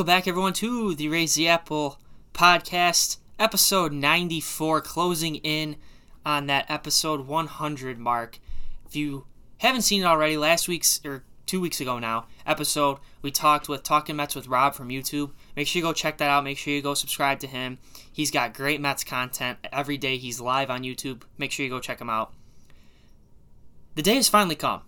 Welcome back, everyone, to the Raise the Apple podcast, episode 94, closing in on that episode 100 mark. If you haven't seen it already, last week's, or two weeks ago now, episode, we talked with Talking Mets with Rob from YouTube. Make sure you go check that out. Make sure you go subscribe to him. He's got great Mets content every day. He's live on YouTube. Make sure you go check him out. The day has finally come.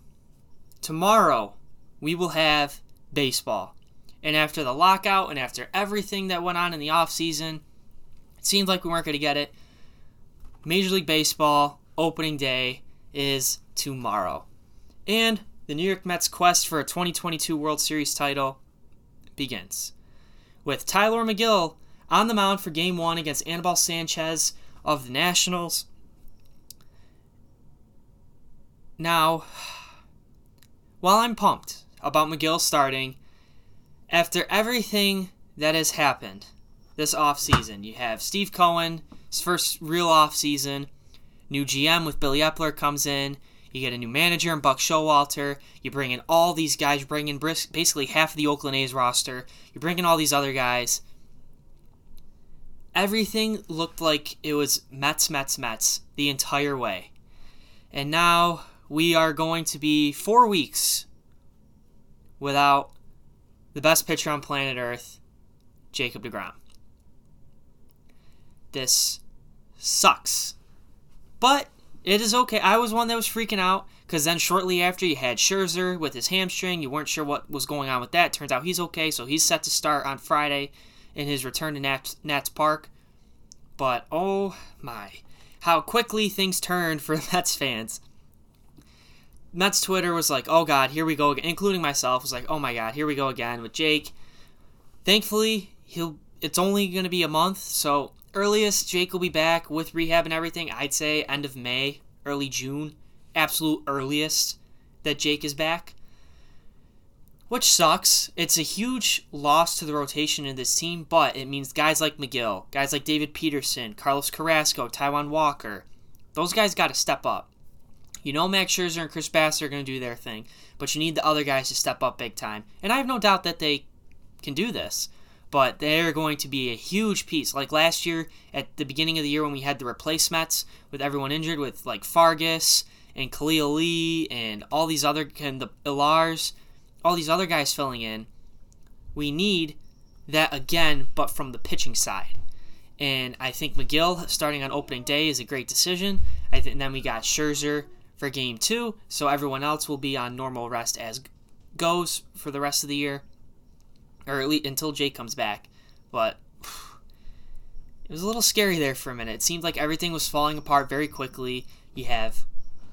Tomorrow, we will have baseball. And after the lockout and after everything that went on in the offseason, it seemed like we weren't going to get it. Major League Baseball opening day is tomorrow. And the New York Mets' quest for a 2022 World Series title begins. With Tylor Megill on the mound for game one against Anibal Sanchez of the Nationals. Now, while I'm pumped about Megill starting, after everything that has happened this offseason, you have Steve Cohen, his first real offseason, new GM with Billy Eppler comes in, you get a new manager in Buck Showalter, you bring in all these guys, you bring in basically half of the Oakland A's roster, you bring in all these other guys. Everything looked like it was Mets, Mets, Mets the entire way. And now we are going to be four weeks without the best pitcher on planet Earth, Jacob DeGrom. This sucks. But it is okay. I was one that was freaking out because then shortly after you had Scherzer with his hamstring. You weren't sure what was going on with that. Turns out he's okay, so he's set to start on Friday in his return to Nats, Nats Park. But oh my, how quickly things turned for Mets fans. Mets Twitter was like, "Oh God, here we go," again. including myself. Was like, "Oh my God, here we go again with Jake." Thankfully, he'll. It's only going to be a month, so earliest Jake will be back with rehab and everything. I'd say end of May, early June, absolute earliest that Jake is back. Which sucks. It's a huge loss to the rotation in this team, but it means guys like Megill, guys like David Peterson, Carlos Carrasco, Taijuan Walker, those guys got to step up. You know Max Scherzer and Chris Bassitt are going to do their thing, but you need the other guys to step up big time. And I have no doubt that they can do this, but they're going to be a huge piece. Like last year at the beginning of the year when we had the replacements with everyone injured, with like Fargas and Khalil Lee and all these other and the Ilars, all these other guys filling in. We need that again, but from the pitching side. And I think Megill starting on opening day is a great decision. I then we got Scherzer for game two, so everyone else will be on normal rest as goes for the rest of the year, or at least until Jake comes back. But it was a little scary there for a minute. It seemed like everything was falling apart very quickly. You have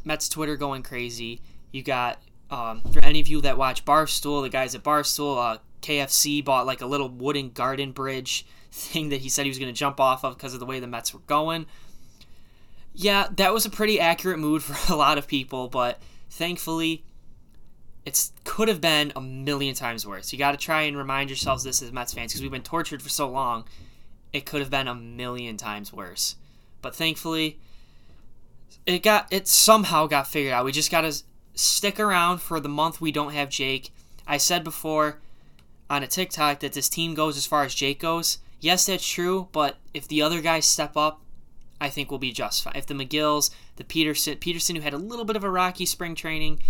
Mets Twitter going crazy. You got um, for any of you that watch Barstool, the guys at Barstool, uh, KFC bought like a little wooden garden bridge thing that he said he was going to jump off of because of the way the Mets were going yeah, that was a pretty accurate mood for a lot of people, but thankfully, it could have been a million times worse. You got to try and remind yourselves this as Mets fans because we've been tortured for so long. It could have been a million times worse, but thankfully, it got it somehow got figured out. We just got to stick around for the month we don't have Jake. I said before on a TikTok that this team goes as far as Jake goes. Yes, that's true, but if the other guys step up, I think will be just fine. If the Megills, the Peterson, Peterson who had a little bit of a rocky spring training,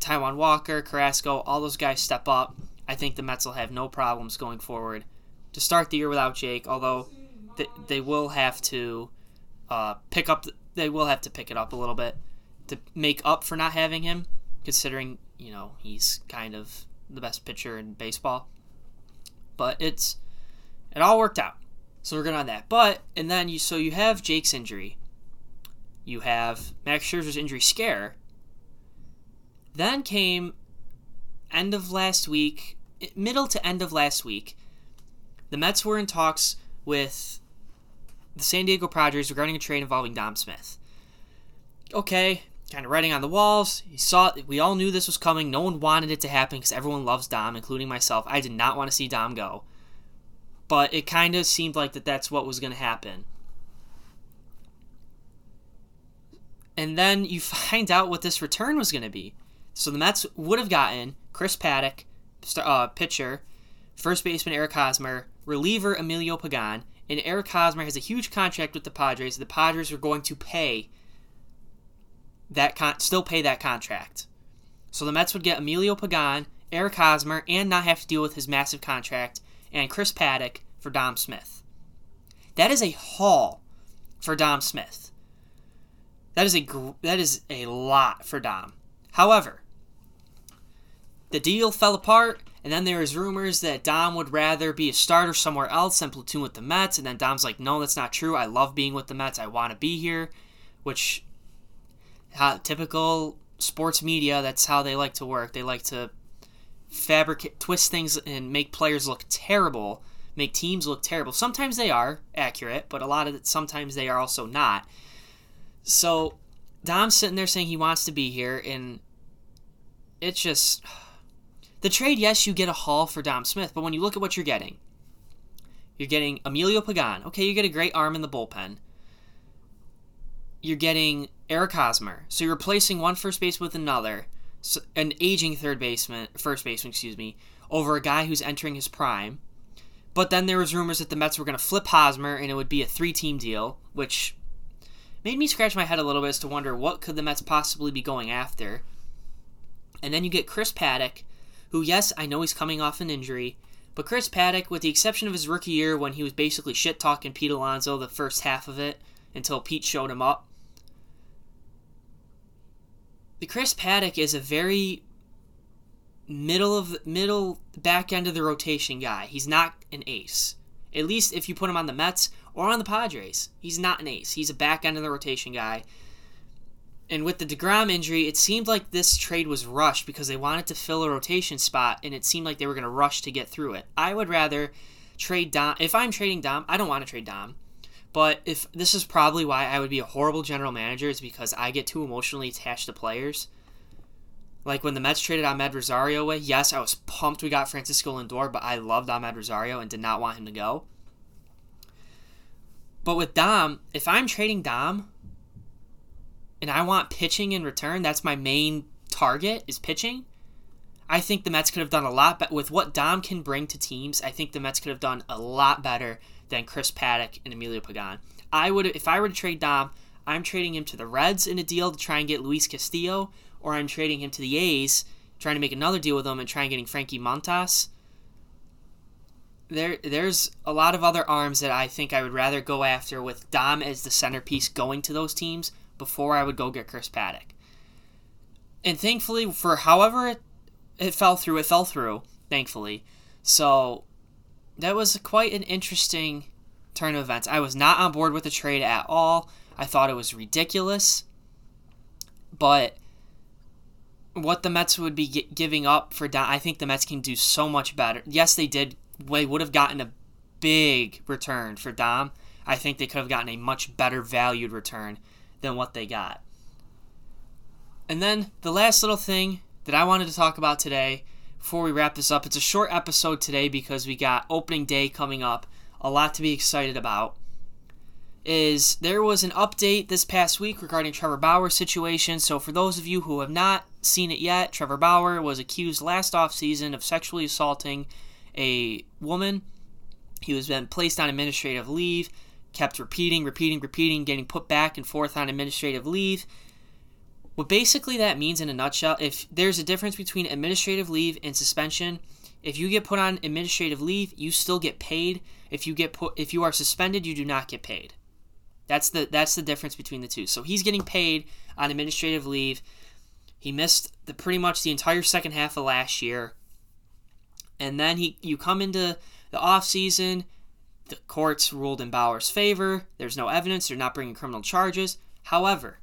Taijuan Walker, Carrasco, all those guys step up, I think the Mets will have no problems going forward to start the year without Jake. Although they, they will have to uh, pick up, they will have to pick it up a little bit to make up for not having him, considering you know he's kind of the best pitcher in baseball. But it's it all worked out. So we're good on that. But and then you so you have Jake's injury. You have Max Scherzer's injury scare. Then came end of last week, middle to end of last week. The Mets were in talks with the San Diego Padres regarding a trade involving Dom Smith. Okay, kind of writing on the walls. You saw we all knew this was coming. No one wanted it to happen because everyone loves Dom, including myself. I did not want to see Dom go but it kind of seemed like that that's what was going to happen. And then you find out what this return was going to be. So the Mets would have gotten Chris Paddack, uh, pitcher, first baseman Eric Hosmer, reliever Emilio Pagan, and Eric Hosmer has a huge contract with the Padres. The Padres are going to pay that con- still pay that contract. So the Mets would get Emilio Pagan, Eric Hosmer, and not have to deal with his massive contract, and Chris Paddack for Dom Smith. That is a haul for Dom Smith. That is a that is a lot for Dom. However, the deal fell apart, and then there was rumors that Dom would rather be a starter somewhere else than platoon with the Mets. And then Dom's like, "No, that's not true. I love being with the Mets. I want to be here," which how, typical sports media. That's how they like to work. They like to fabricate, twist things, and make players look terrible, make teams look terrible. Sometimes they are accurate, but a lot of it, sometimes they are also not. So Dom's sitting there saying he wants to be here, and it's just the trade. Yes, you get a haul for Dom Smith, but when you look at what you're getting, you're getting Emilio Pagan. Okay, you get a great arm in the bullpen. You're getting Eric Hosmer. So you're replacing one first base with another, an aging third baseman, first baseman, excuse me, over a guy who's entering his prime. But then there was rumors that the Mets were going to flip Hosmer and it would be a three-team deal, which made me scratch my head a little bit as to wonder what could the Mets possibly be going after. And then you get Chris Paddack, who yes, I know he's coming off an injury, but Chris Paddack, with the exception of his rookie year when he was basically shit talking Pete Alonso the first half of it until Pete showed him up, the Chris Paddack is a very middle of middle back end of the rotation guy. He's not an ace. At least if you put him on the Mets or on the Padres, he's not an ace. He's a back end of the rotation guy. And with the DeGrom injury, it seemed like this trade was rushed because they wanted to fill a rotation spot, and it seemed like they were going to rush to get through it. I would rather trade Dom. If I'm trading Dom, I don't want to trade Dom. But if this is probably why I would be a horrible general manager is because I get too emotionally attached to players. Like when the Mets traded Amed Rosario away, yes, I was pumped we got Francisco Lindor, but I loved Amed Rosario and did not want him to go. But with Dom, if I'm trading Dom and I want pitching in return, that's my main target is pitching. I think the Mets could have done a lot better with what Dom can bring to teams. I think the Mets could have done a lot better than Chris Paddack and Emilio Pagan. I would if I were to trade Dom, I'm trading him to the Reds in a deal to try and get Luis Castillo, or I'm trading him to the A's, trying to make another deal with them and try and getting Frankie Montas. There, there's a lot of other arms that I think I would rather go after with Dom as the centerpiece going to those teams before I would go get Chris Paddack. And thankfully, for however it, it fell through, it fell through, thankfully. So that was quite an interesting turn of events. I was not on board with the trade at all. I thought it was ridiculous. But what the Mets would be giving up for Dom, I think the Mets can do so much better. Yes, they did. They would have gotten a big return for Dom. I think they could have gotten a much better valued return than what they got. And then the last little thing that I wanted to talk about today before we wrap this up, it's a short episode today because we got opening day coming up. A lot to be excited about. Is there was an update this past week regarding Trevor Bauer's situation. So, for those of you who have not seen it yet, Trevor Bauer was accused last offseason of sexually assaulting a woman. He was then placed on administrative leave, kept repeating, repeating, repeating, getting put back and forth on administrative leave. What basically that means in a nutshell, if there's a difference between administrative leave and suspension, if you get put on administrative leave, you still get paid. If you get put if you are suspended, you do not get paid. That's the that's the difference between the two. So he's getting paid on administrative leave. He missed the pretty much the entire second half of last year. And then he you come into the off season, the courts ruled in Bauer's favor. There's no evidence, they're not bringing criminal charges. However,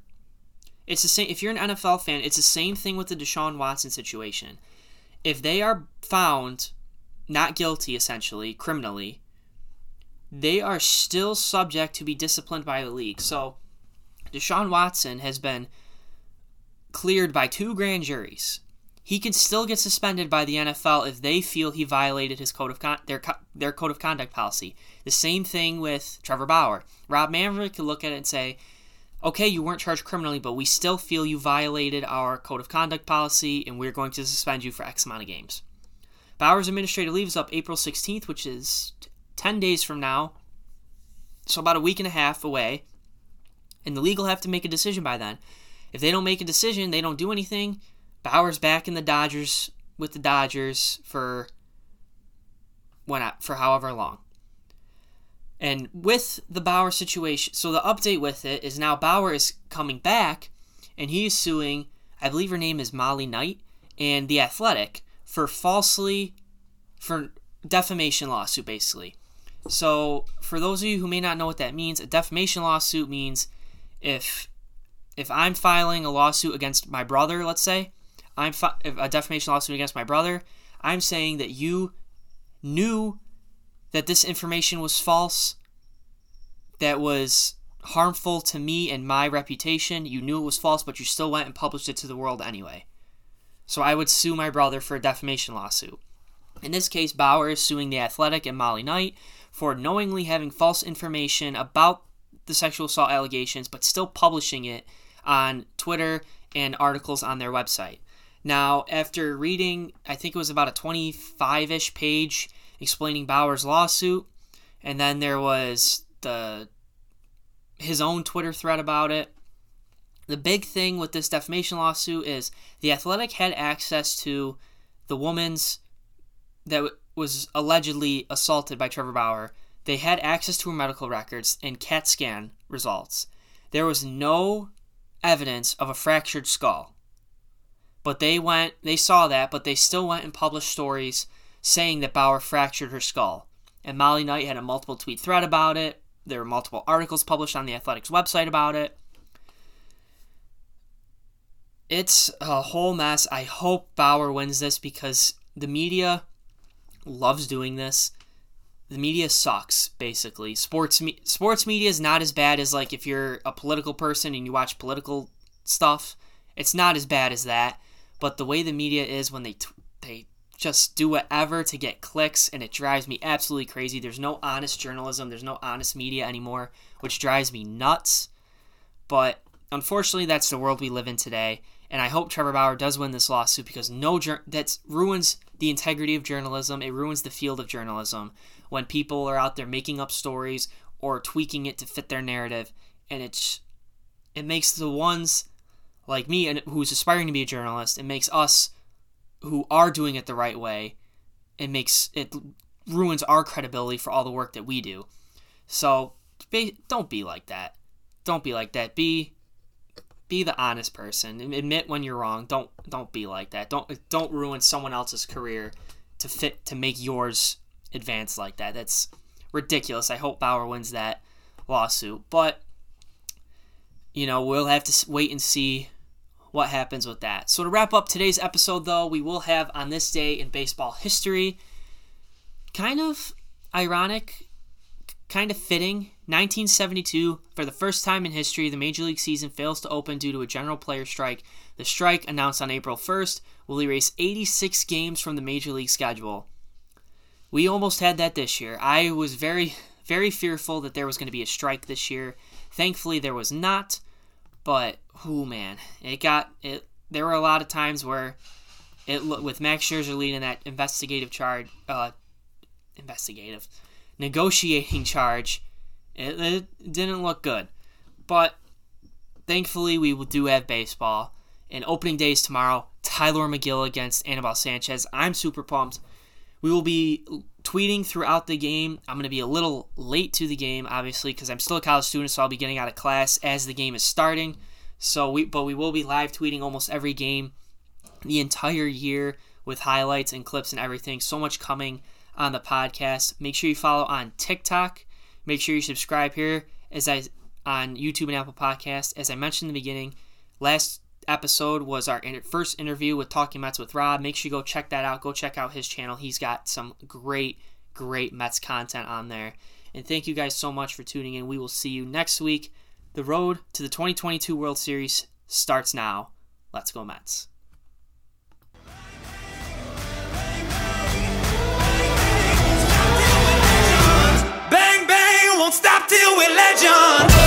it's the same. If you're an NFL fan, it's the same thing with the Deshaun Watson situation. If they are found not guilty, essentially criminally, they are still subject to be disciplined by the league. So, Deshaun Watson has been cleared by two grand juries. He can still get suspended by the NFL if they feel he violated his code of con- their their code of conduct policy. The same thing with Trevor Bauer. Rob Manfred could look at it and say, okay, you weren't charged criminally, but we still feel you violated our code of conduct policy and we're going to suspend you for X amount of games. Bauer's administrative leave is up April 16th, which is 10 days from now. So about a week and a half away. And the league will have to make a decision by then. If they don't make a decision, they don't do anything. Bauer's back in the Dodgers with the Dodgers for when for however long. And with the Bauer situation, so the update with it is now Bauer is coming back and he is suing, I believe her name is Molly Knight, and The Athletic for falsely, for defamation lawsuit, basically. So, for those of you who may not know what that means, a defamation lawsuit means if if I'm filing a lawsuit against my brother, let's say, I'm fi- a defamation lawsuit against my brother, I'm saying that you knew that this information was false, that was harmful to me and my reputation. You knew it was false, but you still went and published it to the world anyway. So I would sue my brother for a defamation lawsuit. In this case, Bauer is suing The Athletic and Molly Knight for knowingly having false information about the sexual assault allegations, but still publishing it on Twitter and articles on their website. Now, after reading, I think it was about a 25 ish page explaining Bauer's lawsuit, and then there was the his own Twitter thread about it. The big thing with this defamation lawsuit is the Athletic had access to the woman's that was allegedly assaulted by Trevor Bauer. They had access to her medical records and CAT scan results. There was no evidence of a fractured skull. But they went, they saw that, but they still went and published stories saying that Bauer fractured her skull. And Molly Knight had a multiple tweet thread about it. There were multiple articles published on the Athletics website about it. It's a whole mess. I hope Bauer wins this because the media loves doing this. The media sucks, basically. Sports me- sports media is not as bad as like if you're a political person and you watch political stuff. It's not as bad as that. But the way the media is when they t- they just do whatever to get clicks and it drives me absolutely crazy. There's no honest journalism, there's no honest media anymore, which drives me nuts. But unfortunately, that's the world we live in today. And I hope Trevor Bauer does win this lawsuit because no that ruins the integrity of journalism. It ruins the field of journalism when people are out there making up stories or tweaking it to fit their narrative, and it's it makes the ones like me and who's aspiring to be a journalist. It makes us who are doing it the right way, it makes it ruins our credibility for all the work that we do. So don't be like that. Don't be like that. Be be the honest person. Admit when you're wrong. Don't don't be like that. Don't don't ruin someone else's career to fit to make yours advance like that. That's ridiculous. I hope Bauer wins that lawsuit, but you know, we'll have to wait and see what happens with that. So, to wrap up today's episode, though, we will have on this day in baseball history, kind of ironic, kind of fitting. 1972, for the first time in history, the Major League season fails to open due to a general player strike. The strike, announced on April 1st, will erase 86 games from the Major League schedule. We almost had that this year. I was very, very fearful that there was going to be a strike this year. Thankfully, there was not. But oh man, it got it. There were a lot of times where it with Max Scherzer leading that investigative charge, uh, investigative, negotiating charge. It, it didn't look good, but thankfully we do have baseball. And opening days tomorrow. Tylor Megill against Anibal Sanchez. I'm super pumped. We will be tweeting throughout the game. I'm going to be a little late to the game, obviously, because I'm still a college student, so I'll be getting out of class as the game is starting. So we, but we will be live tweeting almost every game the entire year with highlights and clips and everything. So much coming on the podcast. Make sure you follow on TikTok. Make sure you subscribe here as I on YouTube and Apple Podcast. As I mentioned in the beginning, last episode was our first interview with Talking Mets with Rob. Make sure you go check that out. Go check out his channel. He's got some great, great Mets content on there. And thank you guys so much for tuning in. We will see you next week. The road to the 2022 World Series starts now. Let's go, Mets. Bang, bang, won't stop till we're legends.